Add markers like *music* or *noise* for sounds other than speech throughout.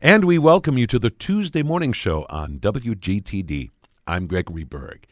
And we welcome you to the Tuesday morning show on WGTD. I'm Gregory Berg,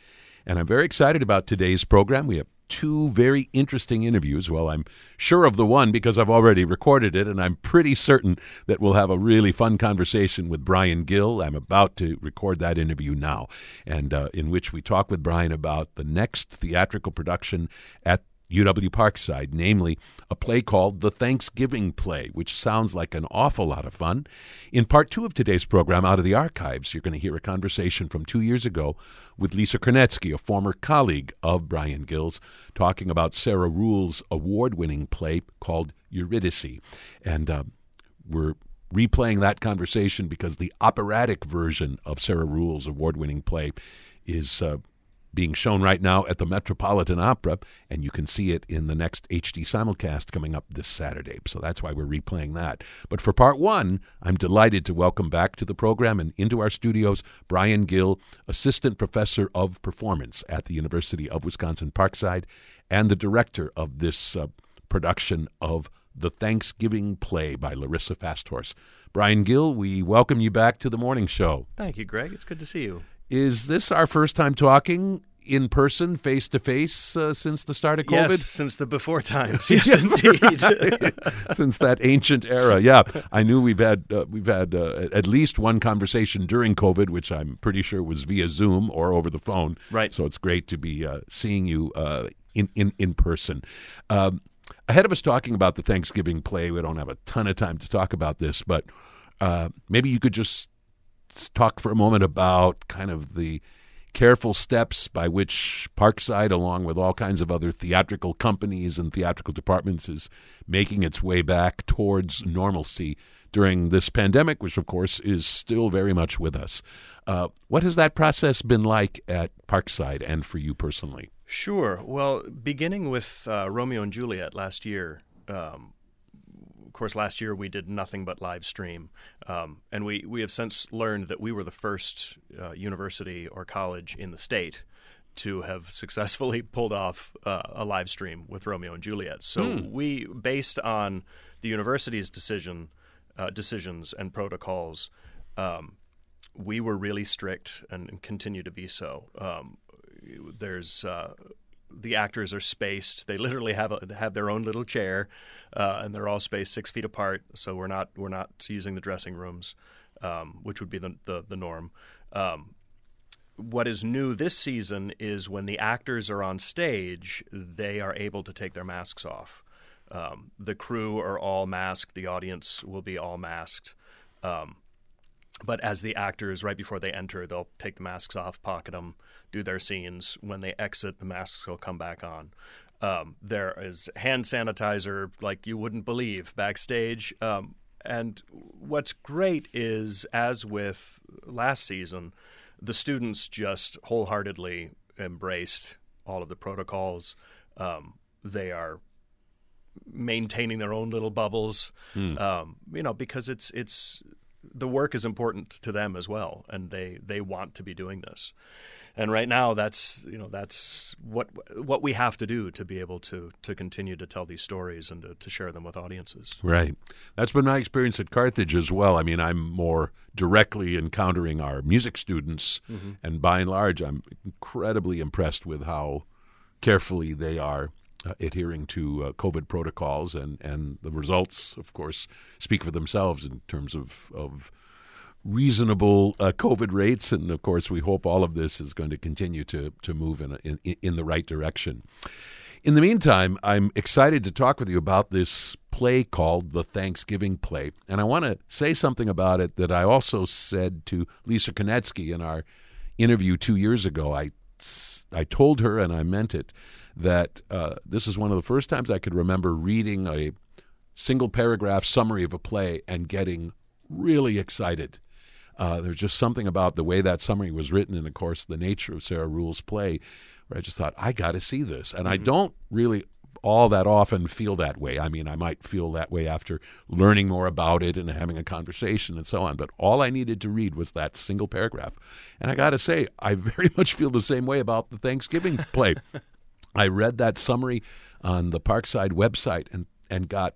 and I'm very excited about today's program. We have two very interesting interviews. Well, I'm sure of the one because I've already recorded it, and I'm pretty certain that we'll have a really fun conversation with Brian Gill. I'm about to record that interview now, and uh, in which we talk with Brian about the next theatrical production at UW Parkside, namely a play called The Thanksgiving Play, which sounds like an awful lot of fun. In part two of today's program, Out of the Archives, you're going to hear a conversation from two years ago with Lisa Kornetsky, a former colleague of Brian Gill's, talking about Sarah Ruhl's award winning play called Eurydice. And uh, we're replaying that conversation because the operatic version of Sarah Ruhl's award winning play is. Uh, being shown right now at the Metropolitan Opera, and you can see it in the next HD simulcast coming up this Saturday. So that's why we're replaying that. But for part one, I'm delighted to welcome back to the program and into our studios Brian Gill, Assistant Professor of Performance at the University of Wisconsin Parkside, and the director of this uh, production of The Thanksgiving Play by Larissa FastHorse. Brian Gill, we welcome you back to the morning show. Thank you, Greg. It's good to see you. Is this our first time talking in person, face to face, since the start of COVID? Yes, since the before times. *laughs* Yes, indeed. *laughs* since that ancient era. Yeah, I knew we've had uh, we've had uh, at least one conversation during COVID, which I'm pretty sure was via Zoom or over the phone. Right. So it's great to be uh, seeing you uh, in in in person. Um, ahead of us talking about the Thanksgiving play, we don't have a ton of time to talk about this, but uh, maybe you could just talk for a moment about kind of the careful steps by which Parkside, along with all kinds of other theatrical companies and theatrical departments, is making its way back towards normalcy during this pandemic, which of course is still very much with us. Uh, what has that process been like at Parkside and for you personally? Sure. Well, beginning with uh, Romeo and Juliet last year, um, course, last year we did nothing but live stream, um, and we we have since learned that we were the first uh, university or college in the state to have successfully *laughs* pulled off uh, a live stream with Romeo and Juliet. So mm. we, based on the university's decision, uh, decisions and protocols, um, we were really strict and continue to be so. Um, there's uh, the actors are spaced. They literally have a, have their own little chair, uh, and they're all spaced six feet apart. So we're not we're not using the dressing rooms, um, which would be the the, the norm. Um, what is new this season is when the actors are on stage, they are able to take their masks off. Um, the crew are all masked. The audience will be all masked. Um, but as the actors, right before they enter, they'll take the masks off, pocket them, do their scenes. When they exit, the masks will come back on. Um, there is hand sanitizer like you wouldn't believe backstage. Um, and what's great is, as with last season, the students just wholeheartedly embraced all of the protocols. Um, they are maintaining their own little bubbles, mm. um, you know, because it's it's the work is important to them as well, and they they want to be doing this. And right now, that's you know that's what what we have to do to be able to to continue to tell these stories and to, to share them with audiences. Right. That's been my experience at Carthage as well. I mean, I'm more directly encountering our music students, mm-hmm. and by and large, I'm incredibly impressed with how carefully they are adhering to uh, COVID protocols, and, and the results, of course, speak for themselves in terms of, of reasonable uh, COVID rates. And of course, we hope all of this is going to continue to, to move in, a, in, in the right direction. In the meantime, I'm excited to talk with you about this play called The Thanksgiving Play. And I want to say something about it that I also said to Lisa Kornetsky in our interview two years ago. I, I told her, and I meant it, that uh, this is one of the first times I could remember reading a single paragraph summary of a play and getting really excited. Uh, there's just something about the way that summary was written, and of course, the nature of Sarah Ruhl's play, where I just thought, I got to see this. And mm-hmm. I don't really all that often feel that way. I mean, I might feel that way after learning more about it and having a conversation and so on. But all I needed to read was that single paragraph. And I got to say, I *laughs* very much feel the same way about the Thanksgiving play. *laughs* I read that summary on the Parkside website and, and got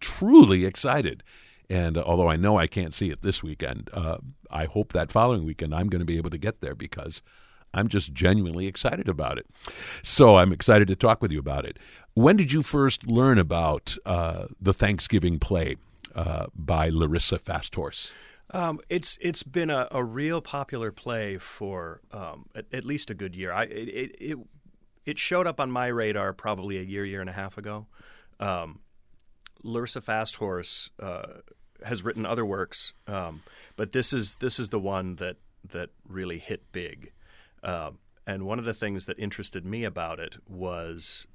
truly excited. And uh, although I know I can't see it this weekend, uh, I hope that following weekend I'm going to be able to get there because I'm just genuinely excited about it. So I'm excited to talk with you about it. When did you first learn about uh, the Thanksgiving play uh, by Larissa FastHorse? Um, it's it's been a, a, real popular play for um, at, at, least a good year. I, it, it, it showed up on my radar probably a year year and a half ago. Um, Larissa FastHorse uh, has written other works, um, but this is this is the one that that really hit big. Uh, and one of the things that interested me about it was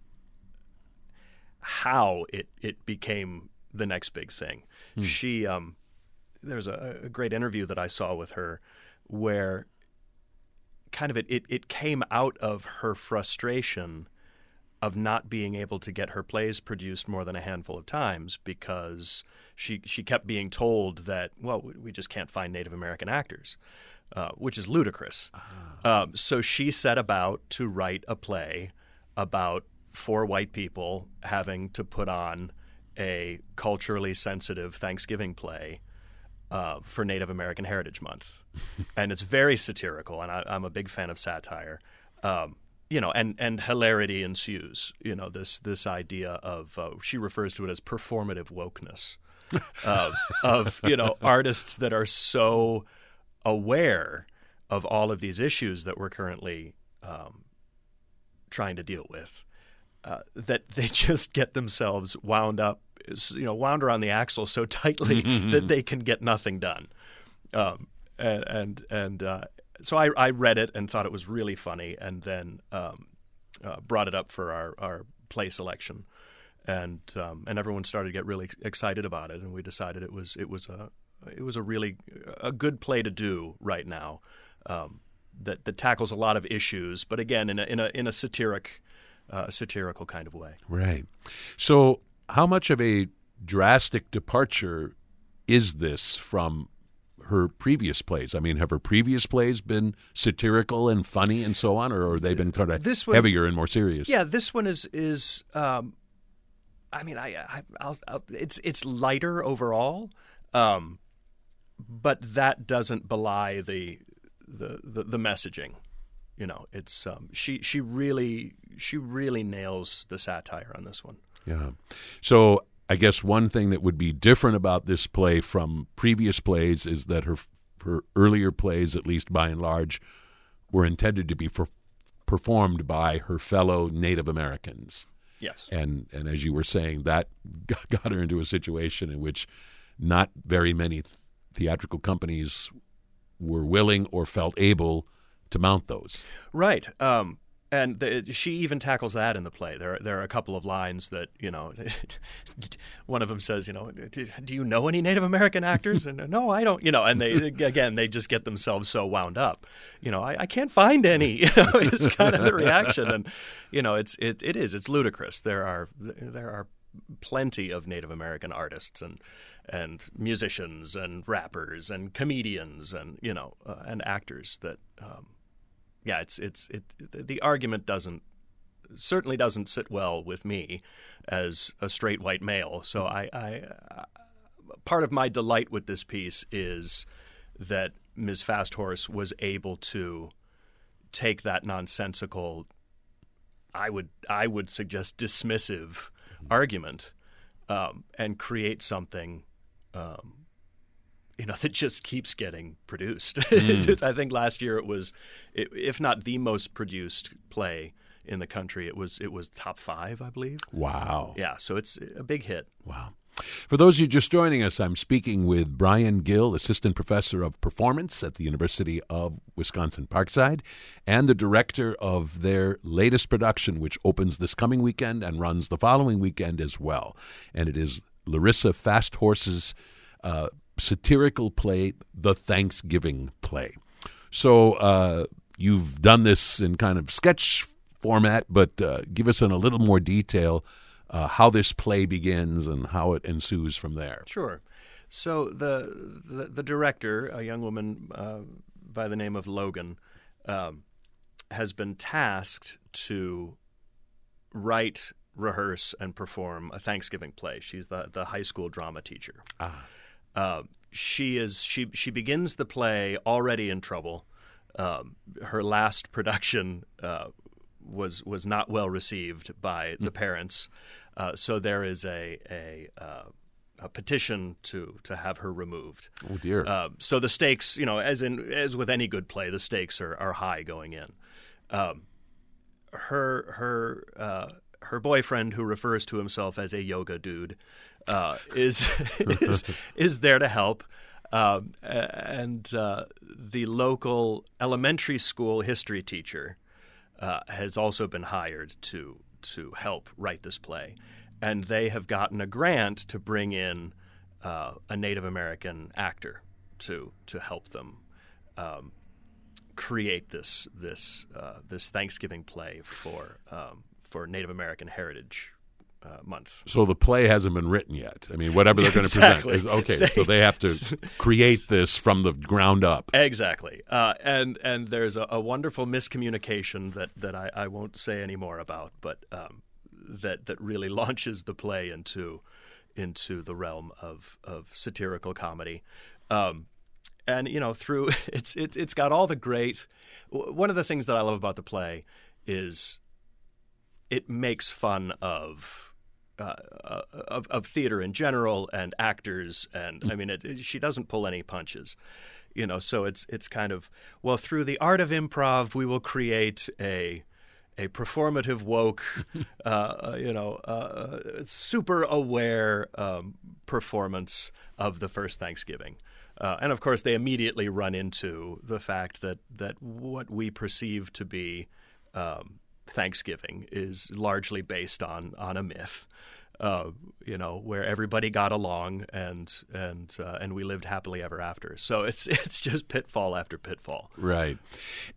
how it it became the next big thing. Hmm. She um, there's a, a, great interview that I saw with her where kind of it, it, it came out of her frustration of not being able to get her plays produced more than a handful of times because she she kept being told that well we just can't find Native American actors, uh, which is ludicrous. Ah. Um, so she set about to write a play about four white people having to put on a culturally sensitive Thanksgiving play uh, for Native American Heritage Month, *laughs* and it's very satirical, and I, am a big fan of satire. Um, you know, and and hilarity ensues. You know, this this idea of uh, she refers to it as performative wokeness, *laughs* uh, of you know artists that are so aware of all of these issues that we're currently um, trying to deal with, uh, that they *laughs* just get themselves wound up you know wound around the axle so tightly *laughs* that they can get nothing done. Um, and and, and uh, so I, I, read it and thought it was really funny, and then um, uh, brought it up for our, our play selection, and um, and everyone started to get really excited about it, and we decided it was it was a it was a really a good play to do right now. Um, that, that tackles a lot of issues, but again, in a in a in a satiric, uh, satirical kind of way. Right. So how much of a drastic departure is this from her previous plays? I mean, have her previous plays been satirical and funny and so on, or have they been kind of this one, heavier and more serious? Yeah, this one is is. Um, I mean, I, I I'll, I'll, it's it's lighter overall, um, but that doesn't belie the the the, the messaging. You know, it's um, she she really she really nails the satire on this one. Yeah. So I guess one thing that would be different about this play from previous plays is that her her earlier plays, at least by and large, were intended to be for, performed by her fellow Native Americans. Yes. And and as you were saying, that *laughs* got her into a situation in which not very many theatrical companies were willing or felt able to mount those. Right. Um, and the, she even tackles that in the play. There, there are a couple of lines that you know. *laughs* one of them says, "You know, do you know any Native American actors?" And no, I don't. You know, and they *laughs* again they just get themselves so wound up. You know, I, I can't find any. *laughs* You know, is kind of the reaction, and you know, it's it, it is it's ludicrous. There are there are plenty of Native American artists and and musicians and rappers and comedians and you know uh, and actors that. Um, yeah, it's it's it. The argument doesn't certainly doesn't sit well with me as a straight white male. So I, I, I part of my delight with this piece is that Ms. FastHorse was able to take that nonsensical, I would I would suggest dismissive mm-hmm. argument um, and create something um, you know *laughs* that just keeps getting produced. *laughs* Mm. I think last year it was, if not the most produced play in the country, it was it was top five, I believe. Wow. Yeah, so it's a big hit. Wow. For those of you just joining us, I'm speaking with Brian Gill, Assistant Professor of Performance at the University of Wisconsin Parkside, and the director of their latest production, which opens this coming weekend and runs the following weekend as well. And it is Larissa FastHorse's uh, satirical play, The Thanksgiving Play. So uh, you've done this in kind of sketch format, but uh, give us in a little more detail uh, how this play begins and how it ensues from there. Sure. So the the, the director, a young woman uh, by the name of Logan, um, has been tasked to write, rehearse, and perform a Thanksgiving play. She's the the high school drama teacher. Ah. Uh, she is she she begins the play already in trouble. Um, her last production uh, was was not well received by the parents, uh, so there is a a, uh, a, petition to to have her removed. Oh dear! Uh, so the stakes, you know, as in as with any good play, the stakes are are high going in. Um, her her uh, her boyfriend, who refers to himself as a yoga dude, uh, is, *laughs* is *laughs* is there to help. Um, and uh, the local elementary school history teacher uh, has also been hired to to help write this play, and they have gotten a grant to bring in uh, a Native American actor to to help them um, create this this uh, this Thanksgiving play for um, for Native American Heritage uh, month. So the play hasn't been written yet. I mean, whatever they're going to exactly. present is okay. They, *laughs* so they have to create this from the ground up. Exactly. Uh, and and there's a, a, wonderful miscommunication that that I, I, won't say any more about, but um, that that really *laughs* launches the play into into the realm of of satirical comedy. Um, and you know, through *laughs* it's it, it's got all the great. One of the things that I love about the play is it makes fun of uh, uh, of, of, theater in general and actors, and I mean, it, it, she doesn't pull any punches, you know. So it's it's kind of well through the art of improv, we will create a a performative woke, *laughs* uh, uh, you know, uh, super aware um, performance of the first Thanksgiving. Uh, and of course, they immediately run into the fact that that what we perceive to be um, Thanksgiving is largely based on on a myth. Uh, you know, where everybody got along and and uh, and we lived happily ever after. So it's *laughs* it's just pitfall after pitfall. Right.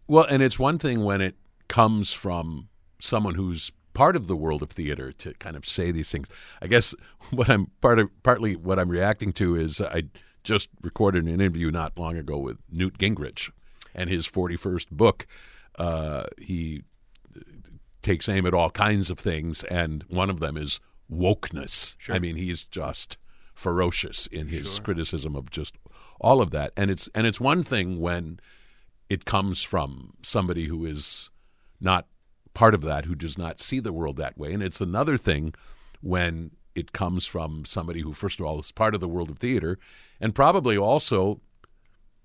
Well, and it's one thing when it comes from someone who's part of the world of theater to kind of say these things. I guess *laughs* what I'm part of partly what I'm reacting to is I just recorded an interview not long ago with Newt Gingrich and his 41st book. Uh, he takes aim at all kinds of things, and one of them is wokeness. Sure. I mean, he's just ferocious in his sure. criticism of just all of that. And it's and it's one thing when it comes from somebody who is not part of that, who does not see the world that way, and it's another thing when it comes from somebody who, first of all, is part of the world of theater, and probably also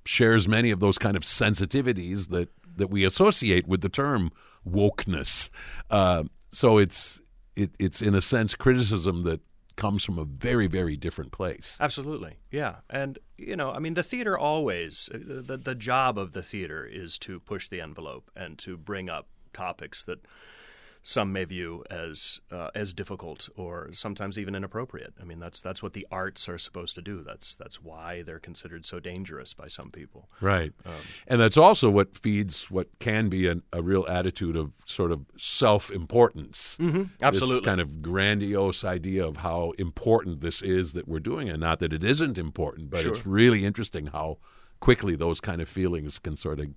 shares many of those kind of sensitivities that that we associate with the term wokeness. Uh, so it's it, it's in a sense criticism that comes from a very very different place. Absolutely, yeah, and you know, I mean, the theater always the the job of the theater is to push the envelope and to bring up topics that some may view as uh, as difficult or sometimes even inappropriate. I mean, that's that's what the arts are supposed to do. That's that's why they're considered so dangerous by some people. Right, um, and that's also what feeds what can be an, a real attitude of sort of self importance. Mm-hmm, absolutely, this kind of grandiose idea of how important this is that we're doing, and not that it isn't important, but sure. it's really interesting how quickly those kind of feelings can sort of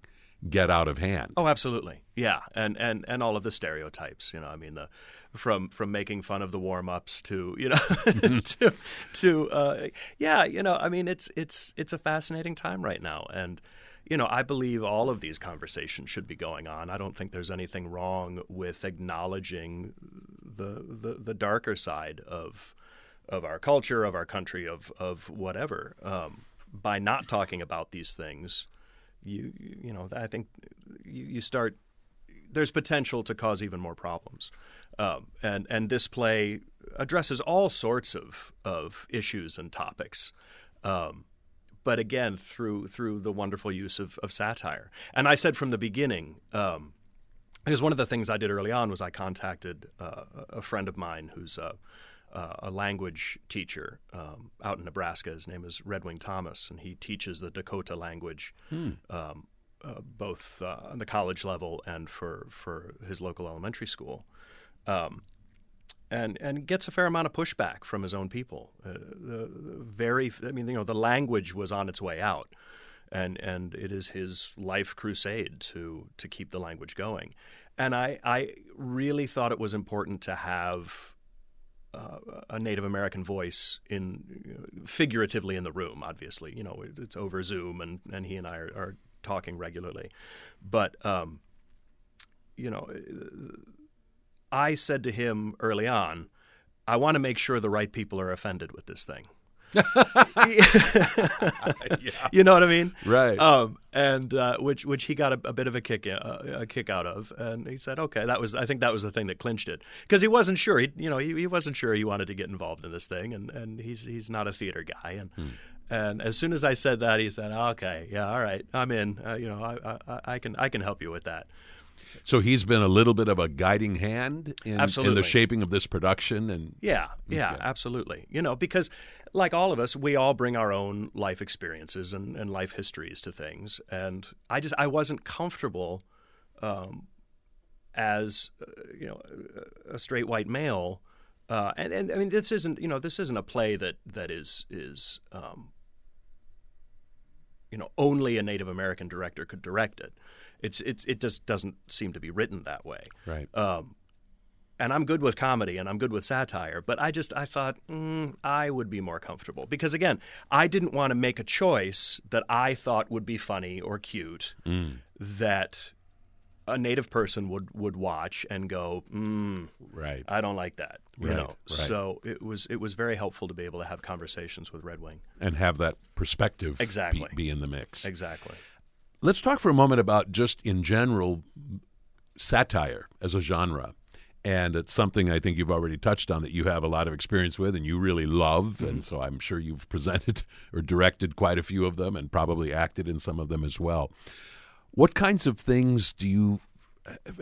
get out of hand. Oh, absolutely. Yeah, and and and all of the stereotypes. You know, I mean the from from making fun of the warm ups to you know *laughs* to to uh, yeah, you know, I mean it's it's it's a fascinating time right now, and you know, I believe all of these conversations should be going on. I don't think there's anything wrong with acknowledging the the, the darker side of of our culture, of our country, of of whatever. Um, by not talking about these things, you you know I think you, you start there's potential to cause even more problems, um, and and this play addresses all sorts of of issues and topics. Um, but again, through through the wonderful use of, of satire, and I said from the beginning, um, because one of the things I did early on was I contacted uh, a friend of mine who's uh, uh, a language teacher um, out in Nebraska. His name is Redwing Thomas, and he teaches the Dakota language. Hmm. Um, uh, both uh, on the college level and for, for his local elementary school, um, and and gets a fair amount of pushback from his own people. Uh, the, the very, I mean, you know, the language was on its way out, and and it is his life crusade to to keep the language going. And I I really thought it was important to have uh, a Native American voice in figuratively in the room. Obviously, you know it's over Zoom, and, and he and I are, are talking regularly. But um, you know, I said to him early on, I want to make sure the right people are offended with this thing. *laughs* You know what I mean? Right. Um, and uh, which which he got a, a bit of a kick uh, a kick out of, and he said, "Okay, that was I think that was the thing that clinched it because he wasn't sure. He you know he, he wasn't sure he wanted to get involved in this thing, and, and he's he's not a theater guy, and Hmm. and as soon as I said that, he said, "Okay, yeah, all right, I'm in. Uh, you know, I, I I can I can help you with that." So he's been a little bit of a guiding hand in, in the shaping of this production, and Yeah, yeah, absolutely. You know, because like all of us, we all bring our own life experiences and, and life histories to things, and I just I wasn't comfortable um, as uh, you know a, a straight white male, uh, and and I mean this isn't you know this isn't a play that that is is um, you know only a Native American director could direct it. It's it's it just doesn't seem to be written that way right. um, and I'm good with comedy and I'm good with satire, but I just I thought mm, I would be more comfortable because again I didn't want to make a choice that I thought would be funny or cute that a native person would would watch and go mm, right. I don't like that you Right, know right. so it was it was very helpful to be able to have conversations with Red Wing and have that perspective be- Exactly. be, in the mix. exactly Let's talk for a moment about just in general satire as a genre. And it's something I think you've already touched on that you have a lot of experience with and you really love. Mm-hmm. And so I'm sure you've *laughs* presented or directed quite a few of them and probably acted in some of them as well. What kinds of things do you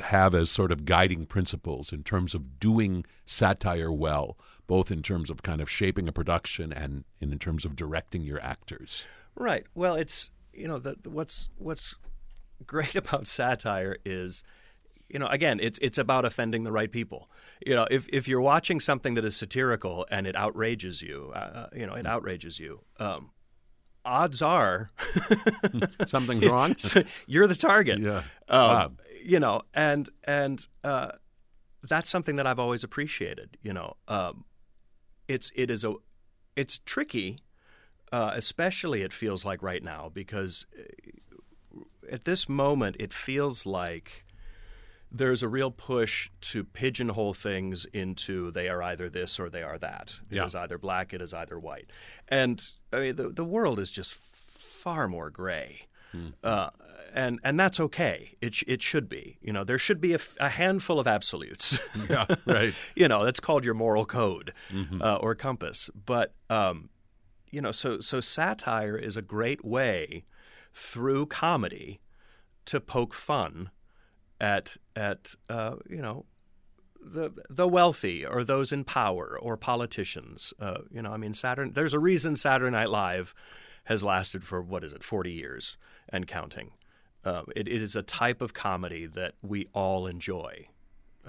have as sort of guiding principles in terms of doing satire well, both in terms of kind of shaping a production and in terms of directing your actors? Right. Well, it's you know the, the- what's what's great *laughs* about satire is you know again it's it's about offending the right people. You know if if you're watching something that is satirical and it outrages you, uh, you know it outrages you. Um, odds are *laughs* Something's *laughs* wrong? you're the target. Yeah. Um, Wow. You know, and and uh, that's something that I've always appreciated. You know, um, it's it is a it's tricky, uh, especially it feels like right now because uh, at this moment it feels like there's a real push to pigeonhole things into they are either this or they are that. It is Yeah. either black, it is either white, and I mean the the world is just far more gray. Uh, and and that's okay. It sh- it should be. You know, there should be a, f- a handful of absolutes. *laughs* Yeah, *laughs* right. you know, that's called your moral code uh, or compass. But um, you know, so so satire is a great way through comedy to poke fun at at uh, you know the the wealthy or those in power or politicians. Uh, you know, I mean, Saturn. There's a reason Saturday Night Live has lasted for what is it, 40 years and counting. Um, it, it is a type of comedy that we all enjoy.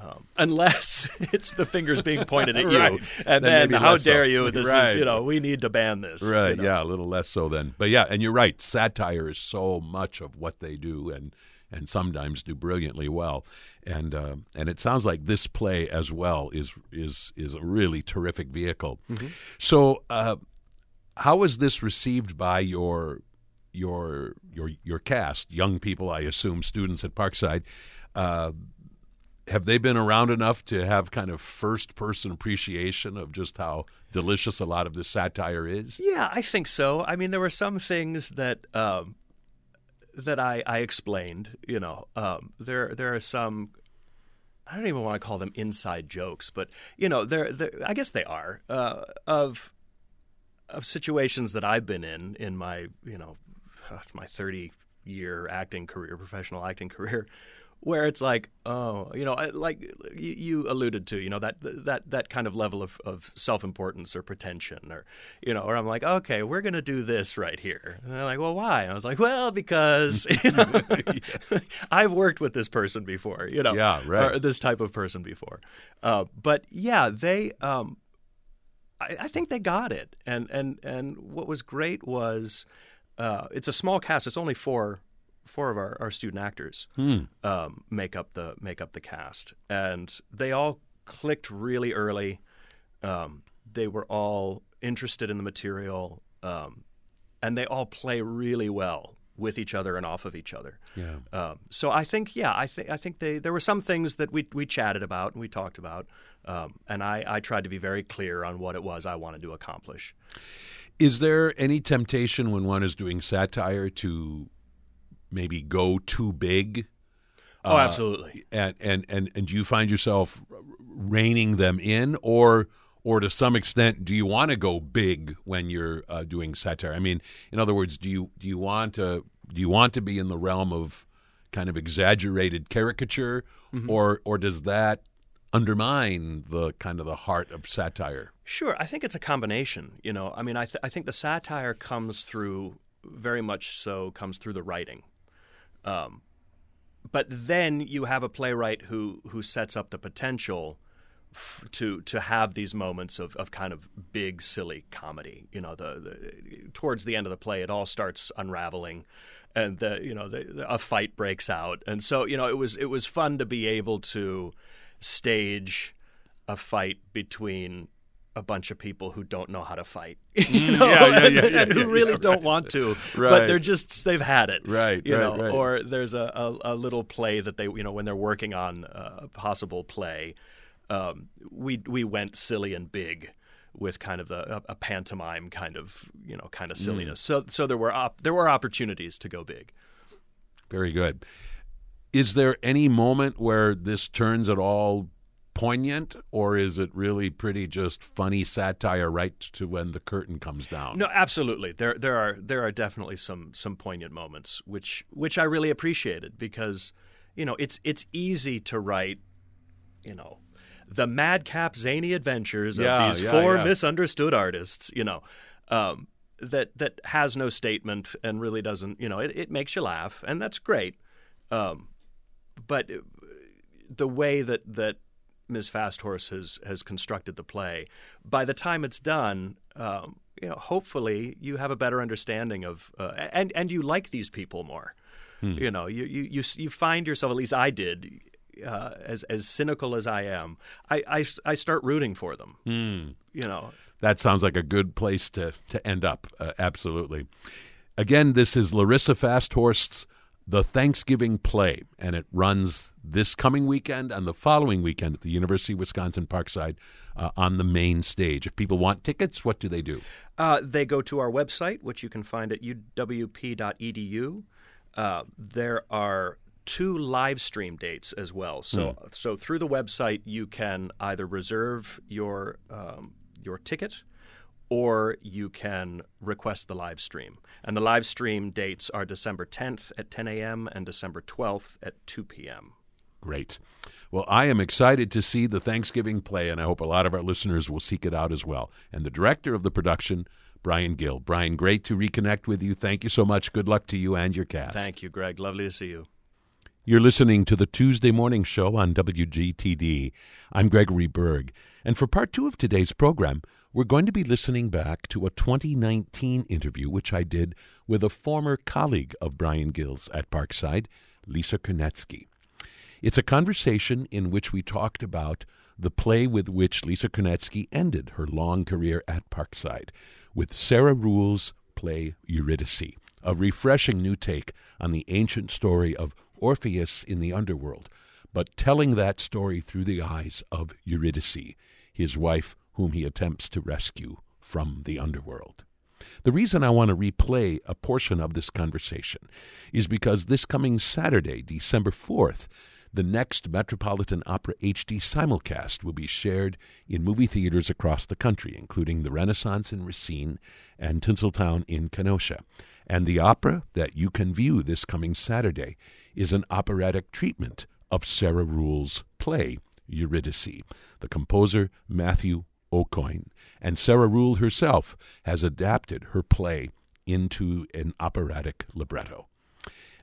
Um, unless *laughs* it's the fingers being pointed at *laughs* you, Right. and Then then, how less so. dare you? This Right. is you know we need to ban this. you Right, know. yeah, a little less so then. But yeah, and you're right. Satire is so much of what they do, and and sometimes do brilliantly well. And uh, and it sounds like this play as well is is is a really terrific vehicle. So, uh, how was this received by your your your your cast, young people? I assume students at Parkside. Uh, have they been around enough to have kind of first person appreciation of just how delicious a lot of this satire is? Yeah, I think so. I mean, there were some things that um, that I, I explained. You know, um, there there are some. I don't even want to call them inside jokes, but you know, there. I guess they are uh, of of situations that I've been in in my you know my thirty year acting career, professional acting career, where it's like, oh, you know, like you, alluded to, you know, that that that kind of level of, of self importance or pretension, or you know, or I'm like, okay, we're gonna do this right here, and they're like, well, why? And I was like, well, because *laughs* you know, *laughs* I've worked with this person before, you know, Yeah, right. or this type of person before, uh, but yeah, they. Um, I, I think they got it, and and and what was great was uh, it's a small cast. It's only four four of our, our student actors um, make up the make up the cast, and they all clicked really early. Um, they were all interested in the material, um, and they all play really well with each other and off of each other. Yeah. Um, so I think, yeah, I think I think they there were some things that we we chatted about and we talked about, um, and I, I tried to be very clear on what it was I wanted to accomplish. Is there any temptation when one is doing satire to maybe go too big? Oh, absolutely. And and and and do you find yourself reining them in, or or to some extent, do you want to go big when you're uh, doing satire? I mean, in other words, do you do you want to do you want to be in the realm of kind of exaggerated caricature, or or does that undermine the kind of the heart of satire? Sure, I think it's a combination. You know, I mean, I, th- I think the satire comes through very much so comes through the writing, um, but then you have a playwright who who sets up the potential f- to to have these moments of, of kind of big silly comedy. You know, the, the towards the end of the play, it all starts unraveling. And the you know the, the, a fight breaks out, and so you know it was it was fun to be able to stage a fight between a bunch of people who don't know how to fight, *laughs* you know, yeah, yeah, and, yeah, yeah, and who really don't right. want to, Right. but they're just they've had it, Right, You right, know, or there's a, a, a little play that they, you know, when they're working on a possible play, um, we we went silly and big with kind of the, a, a pantomime kind of you know kind of Mm. silliness. So so there were op- there were opportunities to go big. Very good. Is there any moment where this turns at all poignant, or is it really pretty just funny satire right to when the curtain comes down? No, absolutely. There there are there are definitely some some poignant moments which which I really appreciated because you know it's it's easy to write you know the madcap zany adventures Yeah, of these yeah, four yeah. misunderstood artists. You know. Um, that that has no statement and really doesn't you know it, it makes you laugh and that's great um, but the way that that Ms. FastHorse has has constructed the play, by the time it's done, um, you know, hopefully you have a better understanding of uh, and and you like these people more. You know, you, you you you find yourself at least I did. Uh, as as cynical as I am, I, I, I start rooting for them. You know, That sounds like a good place to, to end up. Uh, absolutely. Again, this is Larissa FastHorse's The Thanksgiving Play, and it runs this coming weekend and the following weekend at the University of Wisconsin Parkside uh, on the main stage. If people want tickets, what do they do? Uh, they go to our website, which you can find at uwp.edu. Uh, there are two live stream dates as well. So, so through the website, you can either reserve your um, your ticket, or you can request the live stream. And the live stream dates are December 10th at 10 a.m. and December 12th at 2 p.m. Great. Well, I am excited to see the Thanksgiving play, and I hope a lot of our listeners will seek it out as well. And the director of the production, Brian Gill. Brian, great to reconnect with you. Thank you so much. Good luck to you and your cast. Thank you, Greg. Lovely to see you. You're listening to the Tuesday Morning Show on WGTD. I'm Gregory Berg, and for part two of today's program, we're going to be listening back to a 2019 interview which I did with a former colleague of Brian Gill's at Parkside, Lisa Kornetsky. It's a conversation in which we talked about the play with which Lisa Kornetsky ended her long career at Parkside, with Sarah Ruhl's play Eurydice, a refreshing new take on the ancient story of Orpheus in the underworld, but telling that story through the eyes of Eurydice, his wife whom he attempts to rescue from the underworld. The reason I want to replay a portion of this conversation is because this coming Saturday, December 4th, the next Metropolitan Opera HD simulcast will be shared in movie theaters across the country, including the Renaissance in Racine and Tinseltown in Kenosha. And the opera that you can view this coming Saturday is an operatic treatment of Sarah Ruhl's play, Eurydice. The composer, Matthew Aucoin, and Sarah Ruhl herself has adapted her play into an operatic libretto.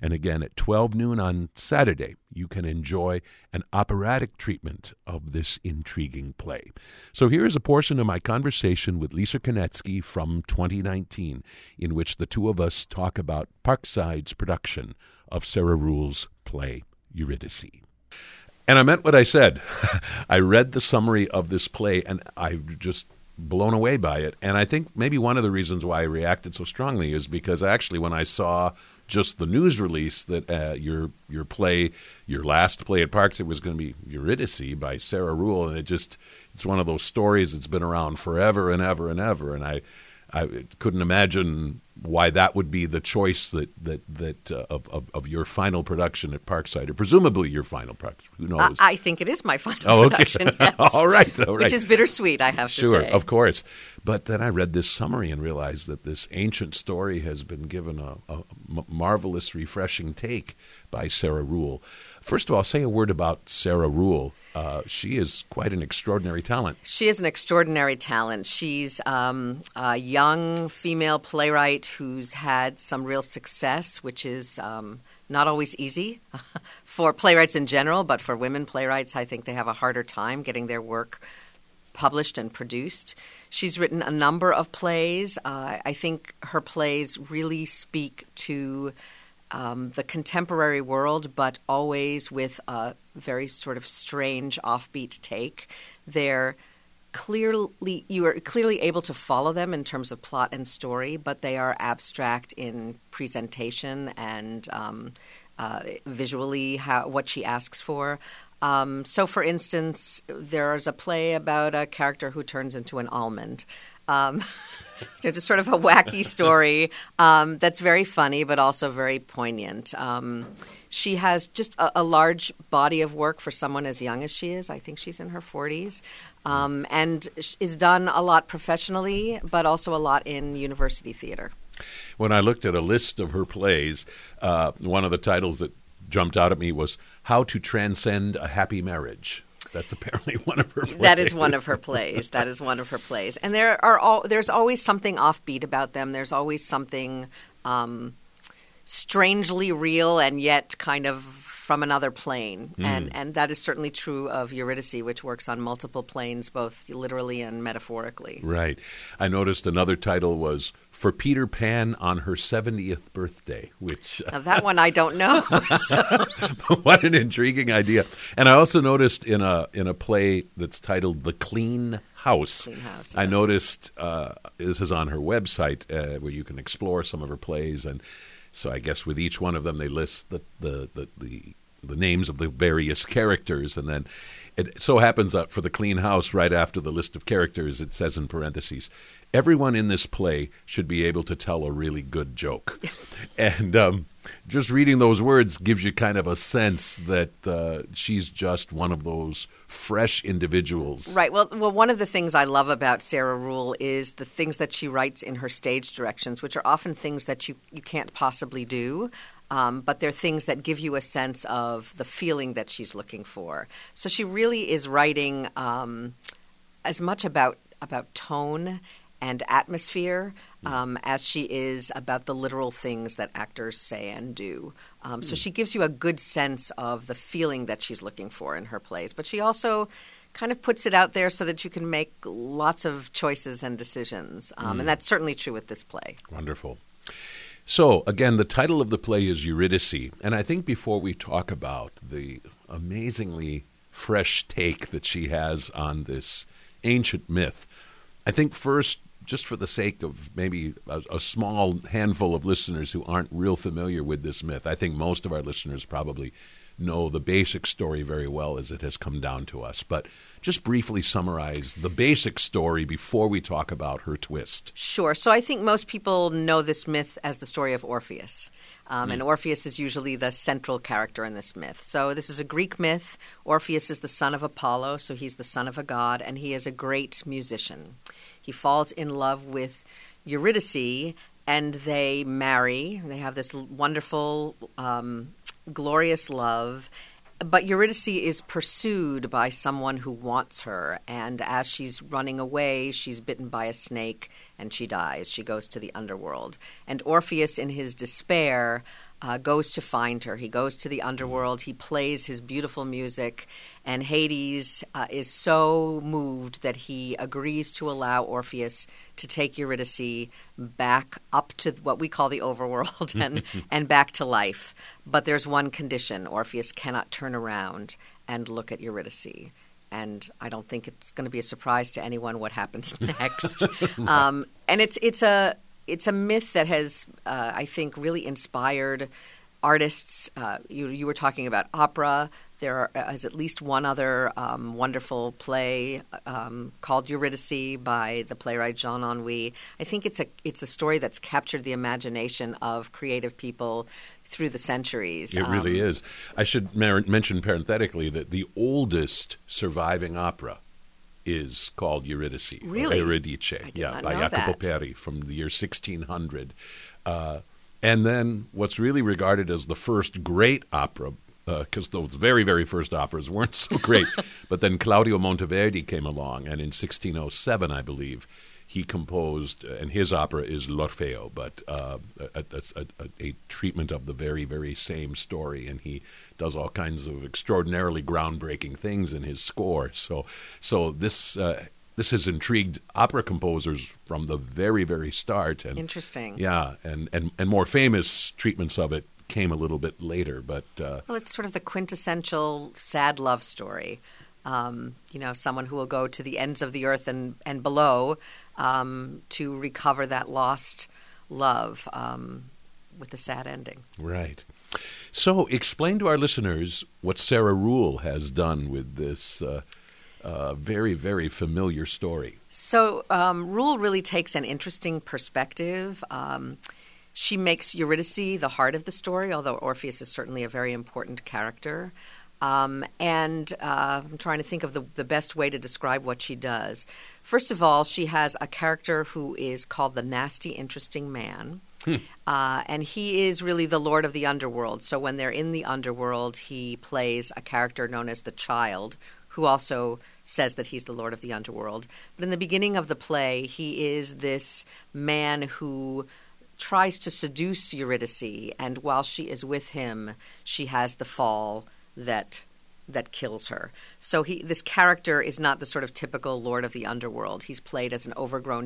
And again, at 12 noon on Saturday, you can enjoy an operatic treatment of this intriguing play. So here is a portion of my conversation with Lisa Kornetsky from 2019, in which the two of us talk about Parkside's production of Sarah Ruhl's play Eurydice. And I meant what I said. *laughs* I read the summary of this play and I just blown away by it. And I think maybe one of the reasons why I reacted so strongly is because actually when I saw just the news release that uh, your your play, your last play at Parks, it was going to be Eurydice by Sarah Ruhl, and it just it's one of those stories that's been around forever and ever and ever. And I I couldn't imagine why that would be the choice that that that uh, of, of, of your final production at Parkside, or presumably your final production. Who knows? I, I think it is my final oh, okay. production. *laughs* Yes. all right, all right. Which is bittersweet, I have sure, to say. Sure, of course. But then I read this summary and realized that this ancient story has been given a, a marvelous, refreshing take by Sarah Ruhl. First of all, say a word about Sarah Ruhl. Uh, she is quite an extraordinary talent. She is an extraordinary talent. She's um, a young female playwright who's had some real success, which is um, not always easy *laughs* for playwrights in general, but for women playwrights, I think they have a harder time getting their work published and produced. She's written a number of plays. Uh, I think her plays really speak to um, the contemporary world, but always with a very sort of strange, offbeat take. They're clearly you are clearly able to follow them in terms of plot and story, but they are abstract in presentation and um, uh, visually how what she asks for. Um, so, for instance, there's a play about a character who turns into an almond. Um, *laughs* you know, just sort of a wacky story um, that's very funny, but also very poignant. Um, she has just a, a, large body of work for someone as young as she is. I think she's in her 40s. Um, and is done a lot professionally, but also a lot in university theater. When I looked at a list of her plays, uh, one of the titles that jumped out at me was How to Transcend a Happy Marriage. That's apparently *laughs* one of her. Plays. That is one of her plays. that is one of her plays, and there are all. There's always something offbeat about them. There's always something um, strangely real and yet kind of from another plane, mm. and and that is certainly true of Eurydice, which works on multiple planes, both literally and metaphorically. Right. I noticed another title was for Peter Pan on her seventieth birthday, which now that one I don't know. *laughs* *laughs* So. *laughs* what an intriguing idea! And I also noticed in a in a play that's titled "The Clean House." Clean House. Yes. I noticed uh, this is on her website uh, where you can explore some of her plays and so I guess with each one of them, they list the the the, the, the names of the various characters, and then it so happens that for the clean house, right after the list of characters, it says in parentheses, everyone in this play should be able to tell a really good joke, *laughs* and um, just reading those words gives you kind of a sense that uh, she's just one of those fresh individuals. Right. Well, well, one of the things I love about Sarah Ruhl is the things that she writes in her stage directions, which are often things that you, you can't possibly do. Um, but they're things that give you a sense of the feeling that she's looking for. So she really is writing um, as much about about tone and atmosphere um, as she is about the literal things that actors say and do. Um, so she gives you a good sense of the feeling that she's looking for in her plays, but she also kind of puts it out there so that you can make lots of choices and decisions. Um, mm. And that's certainly true with this play. Wonderful. So, again, the title of the play is Eurydice. And I think before we talk about the amazingly fresh take that she has on this ancient myth, I think first just for the sake of maybe a, a, small handful of listeners who aren't real familiar with this myth, I think most of our listeners probably know the basic story very well as it has come down to us. But just briefly summarize the basic story before we talk about her twist. Sure. So I think most people know this myth as the story of Orpheus. Um, mm. And Orpheus is usually the central character in this myth. So, this is a Greek myth. Orpheus is the son of Apollo, so he's the son of a god, and he is a great musician. He falls in love with Eurydice, and they marry. They have this wonderful, um, glorious love. But Eurydice is pursued by someone who wants her, and as she's running away, she's bitten by a snake and she dies. She goes to the underworld. And Orpheus, in his despair, uh, goes to find her. He goes to the underworld. He plays his beautiful music, and Hades uh, is so moved that he agrees to allow Orpheus to take Eurydice back up to what we call the overworld *laughs* and, *laughs* and back to life. But there's one condition Orpheus cannot turn around and look at Eurydice. And I don't think it's going to be a surprise to anyone what happens *laughs* next. um, and it's it's a it's a myth that has, uh, I think, really inspired artists. Uh, you, you were talking about opera. There is at least one other um, wonderful play um, called Eurydice by the playwright Jean Anouilh. I think it's a it's a story that's captured the imagination of creative people through the centuries. It um, really is. I should mer- mention parenthetically that the oldest surviving opera is called Eurydice. Really? Eurydice. yeah, by Jacopo that. Peri from the year 1600. Uh, and then what's really regarded as the first great opera, because uh, those very, very first operas weren't so great, *laughs* but then Claudio Monteverdi came along, and in 1607, I believe, he composed, uh, and his opera is L'Orfeo, but uh, a, a, a, a, treatment of the very, very same story, and he does all kinds of extraordinarily groundbreaking things in his score. So, so this uh, this has intrigued opera composers from the very, very start. And, Interesting. Yeah, and, and, and more famous treatments of it came a little bit later, but uh, well, it's sort of the quintessential sad love story. Um, you know, someone who will go to the ends of the earth and and below um, to recover that lost love um, with a sad ending. Right. So, explain to our listeners what Sarah Ruhl has done with this. Uh, uh, very, very familiar story. So, um, Ruhl really takes an interesting perspective. Um, she makes Eurydice the heart of the story, although Orpheus is certainly a very important character. Um, and uh, I'm trying to think of the, the best way to describe what she does. First of all, she has a character who is called the Nasty Interesting Man. Hmm. Uh, and he is really the lord of the underworld. So when they're in the underworld, he plays a character known as the Child, who also says that he's the lord of the underworld. But in the beginning of the play, he is this man who tries to seduce Eurydice, and while she is with him, she has the fall that that kills her. So he this character is not the sort of typical lord of the underworld. He's played as an overgrown